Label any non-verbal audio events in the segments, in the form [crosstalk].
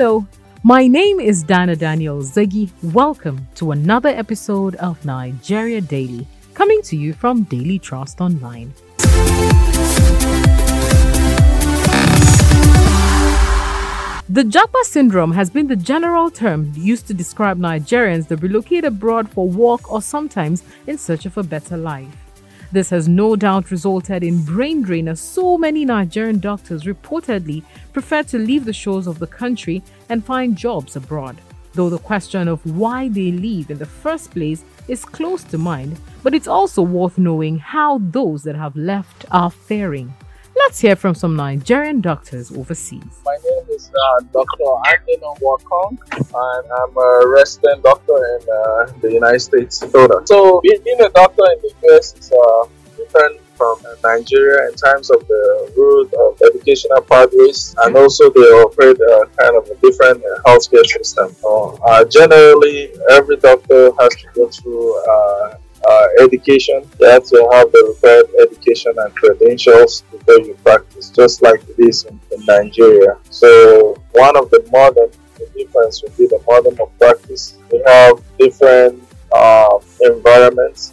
Hello, my name is Dana Daniel Ziggy. Welcome to another episode of Nigeria Daily, coming to you from Daily Trust Online. The Japa syndrome has been the general term used to describe Nigerians that relocate abroad for work or sometimes in search of a better life. This has no doubt resulted in brain drain as so many Nigerian doctors reportedly prefer to leave the shores of the country and find jobs abroad. Though the question of why they leave in the first place is close to mind, but it's also worth knowing how those that have left are faring. Let's hear from some Nigerian doctors overseas. My name is uh, Dr. Anthony Wakong, and I'm a resident doctor in uh, the United States. So, being a doctor in the US is uh, different from Nigeria in terms of the route of educational pathways, and also they operate a kind of a different uh, healthcare system. Uh, generally, every doctor has to go through uh, uh, education. You have to have the required education and credentials before you practice, just like it is in, in Nigeria. So one of the modern the difference would be the modern of practice. We have different uh, environments.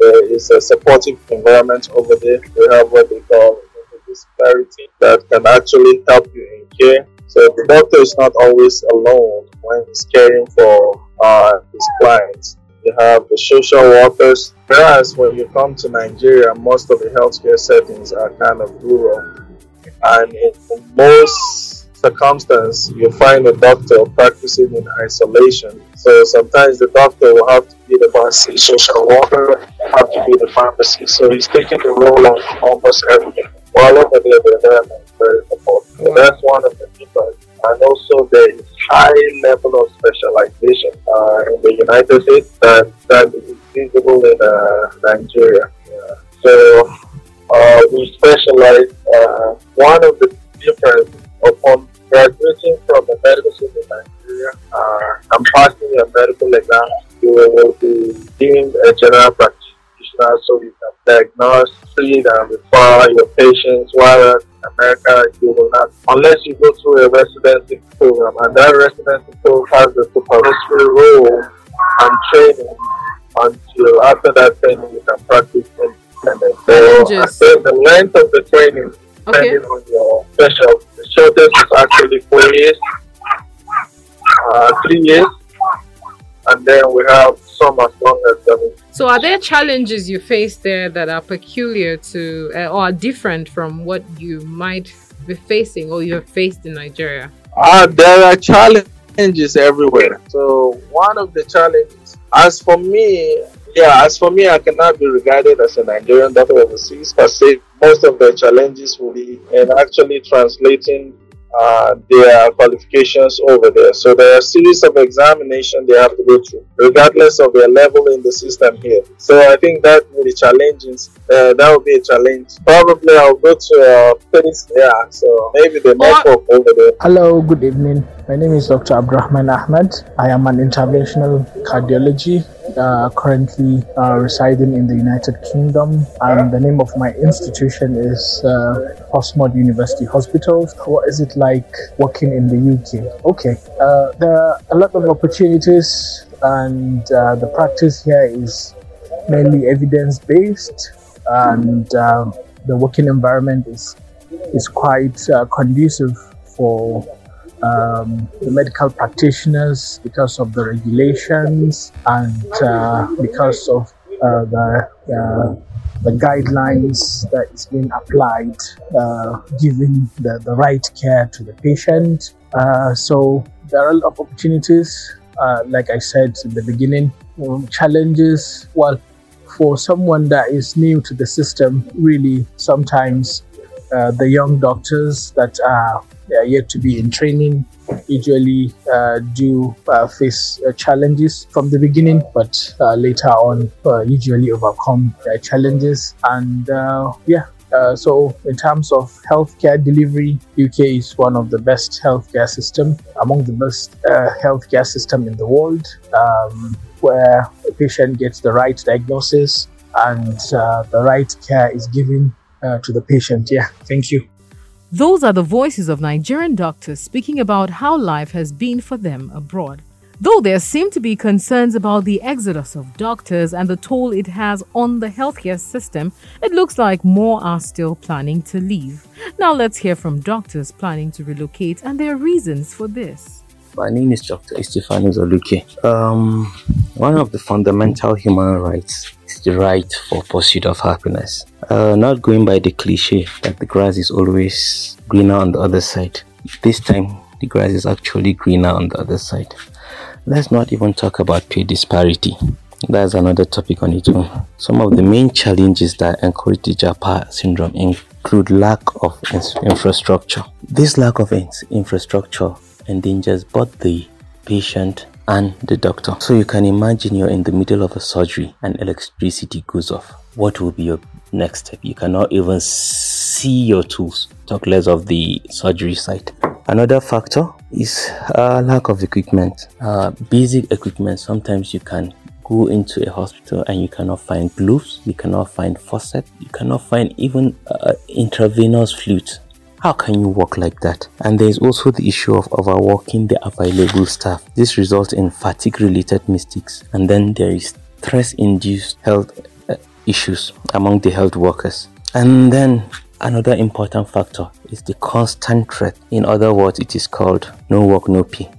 There is a supportive environment over there. We have what they call disparity that can actually help you in care. So the doctor is not always alone when he's caring for uh, his clients you have the social workers. Whereas when you come to Nigeria, most of the healthcare settings are kind of rural. And in most circumstances, you find a doctor practicing in isolation. So sometimes the doctor will have to be the pharmacy, social worker have to be the pharmacy. So he's taking the role of almost everything. While over there, the environment is very. So that's one of the differences and also there is high level of specialization uh, in the United States that, that is visible in uh, Nigeria. Yeah. So uh, we specialize. Uh, one of the difference upon graduating from the medical school in Nigeria uh, and passing your medical exam, you will be deemed a general practitioner, so you can diagnose, treat, and refer your patients. While in America, you will not, unless you go through a residency program, and that residency program has the supervisory role and training until after that training you can practice independent. So, the length of the training depending okay. on your special. The shortest is actually four years, uh, three years, and then we have some as long as seven. So, are there challenges you face there that are peculiar to uh, or are different from what you might be facing or you have faced in Nigeria? Uh, there are challenges everywhere. So, one of the challenges, as for me, yeah, as for me, I cannot be regarded as a Nigerian doctor overseas per se. Most of the challenges will be in actually translating uh, their qualifications over there. So there are a series of examination they have to go through, regardless of their level in the system here. So I think that will be challenging. Uh, that will be a challenge. Probably I'll go to a place, yeah. So maybe the network over there. Hello, good evening. My name is Dr. Abdurrahman Ahmed. I am an interventional cardiology uh, currently uh, residing in the United Kingdom, and the name of my institution is uh, Portsmouth University Hospitals. What is it like working in the UK? Okay, uh, there are a lot of opportunities, and uh, the practice here is mainly evidence based, and um, the working environment is is quite uh, conducive for um, the medical practitioners because of the regulations and uh, because of uh, the uh, the guidelines that is being applied, uh, giving the, the right care to the patient. Uh, so there are a lot of opportunities. Uh, like I said in the beginning, um, challenges. Well, for someone that is new to the system, really sometimes the young doctors that are are yet to be in training usually uh, do uh, face uh, challenges from the beginning, but uh, later on uh, usually overcome their challenges. And uh, yeah, so in terms of healthcare delivery, UK is one of the best healthcare system, among the best healthcare system in the world, um, where a patient gets the right diagnosis and the right care is given to the patient. Yeah, thank you. Those are the voices of Nigerian doctors speaking about how life has been for them abroad. Though there seem to be concerns about the exodus of doctors and the toll it has on the healthcare system, it looks like more are still planning to leave. Now let's hear from doctors planning to relocate and their reasons for this. My name is Dr. Estefanos Oluke. Um, one of the fundamental human rights is the right for pursuit of happiness. Uh, not going by the cliche that the grass is always greener on the other side. This time, the grass is actually greener on the other side. Let's not even talk about pay disparity. That's another topic on its own. Some of the main challenges that encourage the JAPA syndrome include lack of infrastructure. This lack of infrastructure endangers both the patient and the doctor. So you can imagine you're in the middle of a surgery and electricity goes off. What will be your next step? You cannot even see your tools, talk less of the surgery site. Another factor is uh, lack of equipment. Uh, basic equipment, sometimes you can go into a hospital and you cannot find gloves, you cannot find forceps, you cannot find even uh, intravenous fluid. How can you work like that? And there is also the issue of overworking the available staff. This results in fatigue related mistakes, and then there is stress induced health uh, issues among the health workers. And then Another important factor is the constant threat. In other words, it is called no work, no pay.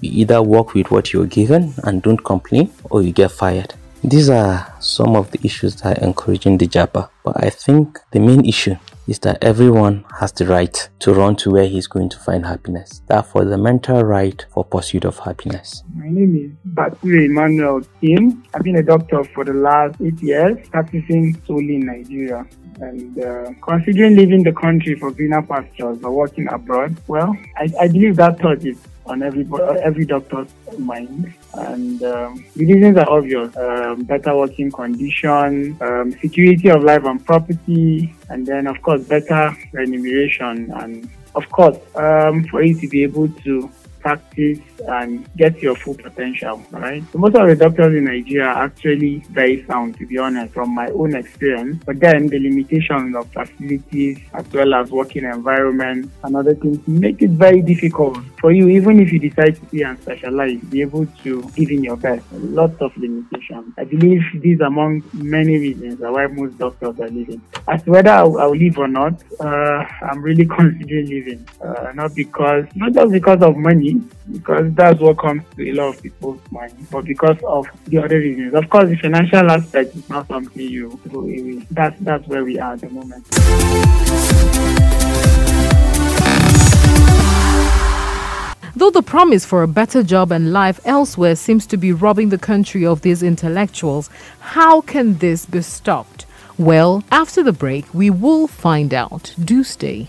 You either work with what you're given and don't complain, or you get fired. These are some of the issues that are encouraging the JAPA, but I think the main issue is that everyone has the right to run to where he's going to find happiness. Therefore, the mental right for pursuit of happiness. My name is Batu Emmanuel Kim. I've been a doctor for the last eight years, practicing solely in Nigeria. And uh, considering leaving the country for greener pastures or working abroad, well, I, I believe that thought is on every every doctor's mind. And um, the reasons are obvious: um, better working condition, um, security of life and property, and then of course better remuneration, and of course um, for you to be able to practice and get your full potential, right? So most of the doctors in Nigeria are actually very sound, to be honest, from my own experience. But then the limitations of facilities as well as working environment and other things make it very difficult for you, even if you decide to be and specialize, be able to give in your best. Lots of limitations. I believe these among many reasons why most doctors are leaving. As to whether I'll, I'll leave or not, uh, I'm really [laughs] considering leaving. Uh, not because, not just because of money, because that's what comes to a lot of people's mind, but because of the other reasons. Of course, the financial aspect is not something you go away. That's that's where we are at the moment. Though the promise for a better job and life elsewhere seems to be robbing the country of these intellectuals, how can this be stopped? Well, after the break, we will find out. Do stay.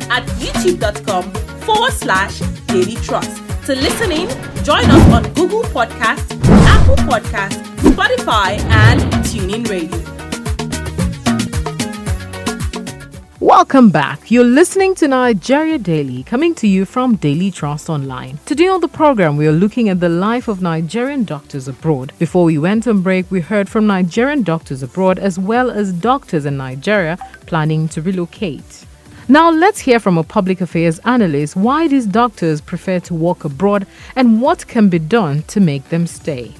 at youtube.com forward slash daily trust. To listen in, join us on Google Podcast, Apple Podcast, Spotify, and TuneIn Radio. Welcome back. You're listening to Nigeria Daily, coming to you from Daily Trust Online. Today on the program, we are looking at the life of Nigerian doctors abroad. Before we went on break, we heard from Nigerian doctors abroad as well as doctors in Nigeria planning to relocate. Now, let's hear from a public affairs analyst why these doctors prefer to work abroad and what can be done to make them stay.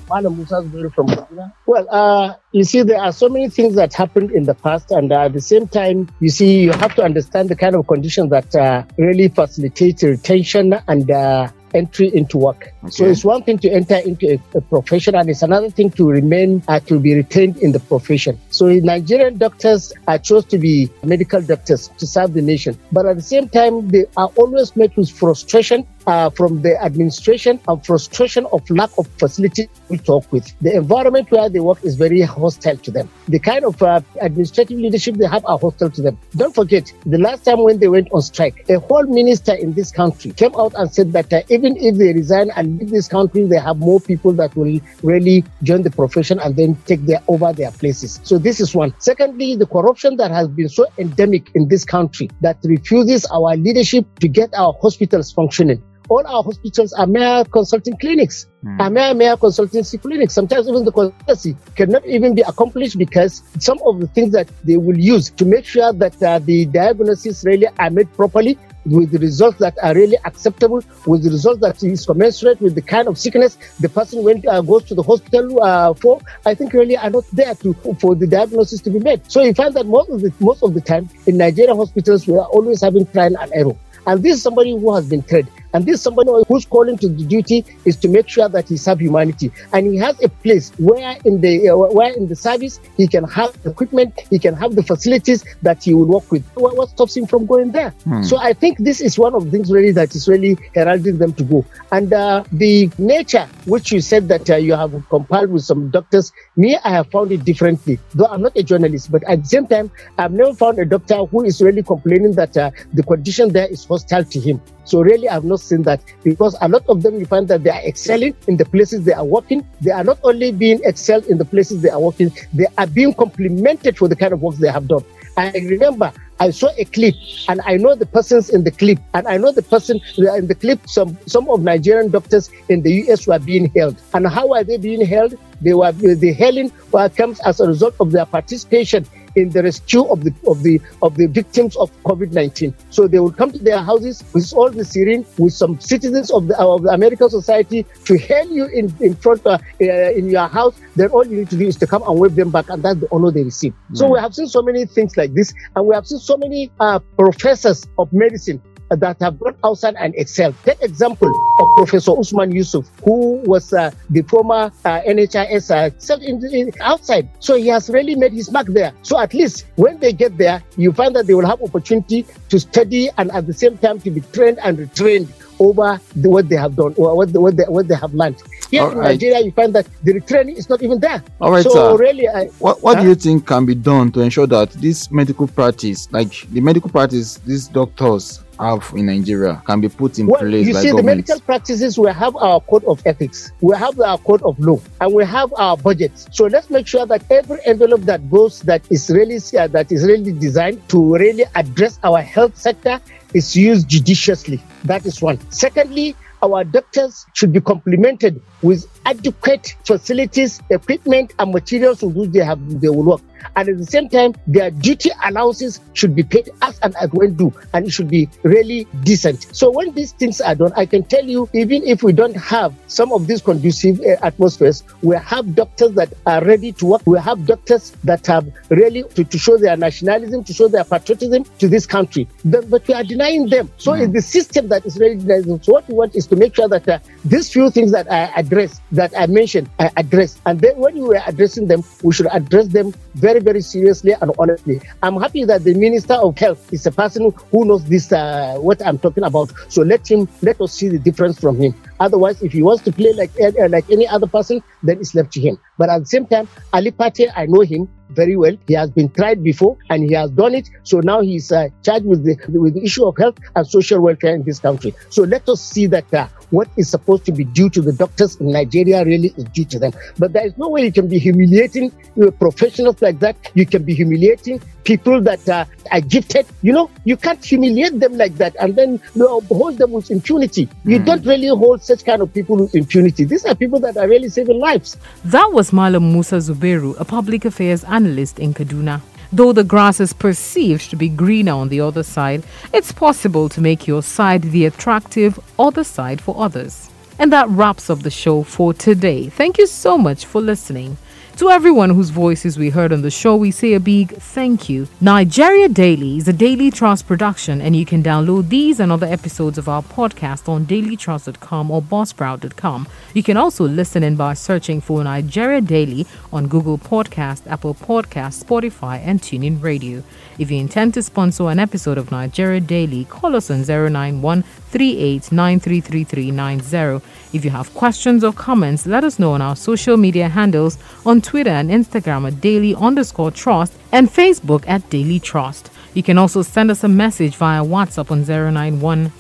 Well, uh, you see, there are so many things that happened in the past, and uh, at the same time, you see, you have to understand the kind of conditions that uh, really facilitate retention and uh, entry into work. Okay. So it's one thing to enter into a, a, profession, and it's another thing to remain uh, to be retained in the profession. So Nigerian doctors are chose to be medical doctors to serve the nation, but at the same time, they are always met with frustration uh, from the administration and frustration of lack of facility we talk with. The environment where they work is very hostile to them. The kind of uh, administrative leadership they have are hostile to them. Don't forget, the last time when they went on strike, a whole minister in this country came out and said that uh, even if they resign and leave this country, they have more people that will really join the profession and then take their over their places. So this is one. Secondly, the corruption that has been so endemic in this country that refuses our leadership to get our hospitals functioning all our hospitals are mere consulting clinics, mm. are mere, mere consultancy clinics. Sometimes even the consultancy cannot even be accomplished because some of the things that they will use to make sure that uh, the diagnosis really are made properly with the results that are really acceptable, with the results that is commensurate with the kind of sickness the person went uh, goes to the hospital uh, for, I think really are not there to for the diagnosis to be made. So you find that most of the most of the time in Nigerian hospitals we are always having trial and error. And this is somebody who has been trained. And this somebody who's calling to the duty is to make sure that he serves humanity. And he has a place where in the uh, where in the service he can have equipment, he can have the facilities that he will work with. What, what stops him from going there? Hmm. So I think this is one of the things really that is really heralding them to go. And uh, the nature, which you said that uh, you have compiled with some doctors, me, I have found it differently. Though I'm not a journalist, but at the same time, I've never found a doctor who is really complaining that uh, the condition there is hostile to him. So really, I've not seen that because a lot of them you find that they are excelling in the places they are working. They are not only being excelled in the places they are working, they are being complimented for the kind of work they have done. I remember I saw a clip and I know the persons in the clip and I know the person uh, in the clip some some of Nigerian doctors in the US were being held and how are they being held they were the hailing uh, comes as a result of their participation in the rescue of the of the of the victims of COVID-19. So they will come to their houses with all the syringe, with some citizens of the of the American society to hail you in in front uh, uh, in your house. Then all you need to do is to come and wave them back, and that's the honor they receive. Mm. So we have seen so many things like this, and we have seen so many uh, professors of medicine that have gone outside and excelled. Take example of Professor Usman Yusuf, who was uh, the former uh, NHIS uh, in, in, outside. So he has really made his mark there. So at least when they get there, you find that they will have opportunity to study and at the same time to be trained and retrained over the, what they have done or what, the, what, they, what they have learned. Here All in right. Nigeria, you find that the retraining is not even there. All right, so sir. really, I, what, what huh? do you think can be done to ensure that this medical practice, like the medical practice, these doctors have in Nigeria can be put in well, place you see, government? the medical practices, we have our code of ethics, we have our code of law, and we have our budgets. So let's make sure that every envelope that goes that is really uh, that is really designed to really address our health sector is used judiciously. That is one. Secondly, our doctors should be complemented with adequate facilities, equipment, and materials with which they have they will work. And at the same time, their duty allowances should be paid as and as when due, and it should be really decent. So when these things are done, I can tell you, even if we don't have some of these conducive uh, atmospheres, we have doctors that are ready to work. We have doctors that have really to, to show their nationalism, to show their patriotism to this country. But, but we are denying them. So mm. it's the system that is really denying them. So what we want is to make sure that uh, these few things that I address, that I mentioned, I addressed. And then when we were addressing them, we should address them very, very seriously and honestly. I'm happy that the Minister of Health is a person who knows this, uh, what I'm talking about. So let him, let us see the difference from him. Otherwise, if he wants to play like, uh, like any other person, then it's left to him. But at the same time, Ali Pate, I know him very well. He has been tried before and he has done it. So now he's uh, charged with the, with the issue of health and social welfare in this country. So let us see that uh, what is supposed to be due to the doctors in Nigeria really is due to them. But there is no way you can be humiliating professionals like that. You can be humiliating people that uh, are gifted. You know, you can't humiliate them like that and then you know, hold them with impunity. You mm. don't really hold such kind of people with impunity. These are people that are really saving lives. That was Malam Musa Zubairu, a public affairs analyst in Kaduna. Though the grass is perceived to be greener on the other side, it's possible to make your side the attractive other side for others. And that wraps up the show for today. Thank you so much for listening. To everyone whose voices we heard on the show, we say a big thank you. Nigeria Daily is a Daily Trust production, and you can download these and other episodes of our podcast on dailytrust.com or buzzsprout.com. You can also listen in by searching for Nigeria Daily on Google Podcast, Apple Podcast, Spotify, and TuneIn Radio. If you intend to sponsor an episode of Nigeria Daily, call us on 091 38933390. If you have questions or comments, let us know on our social media handles Twitter and Instagram at daily underscore trust and Facebook at Daily Trust. You can also send us a message via WhatsApp on 091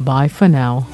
Bye for now.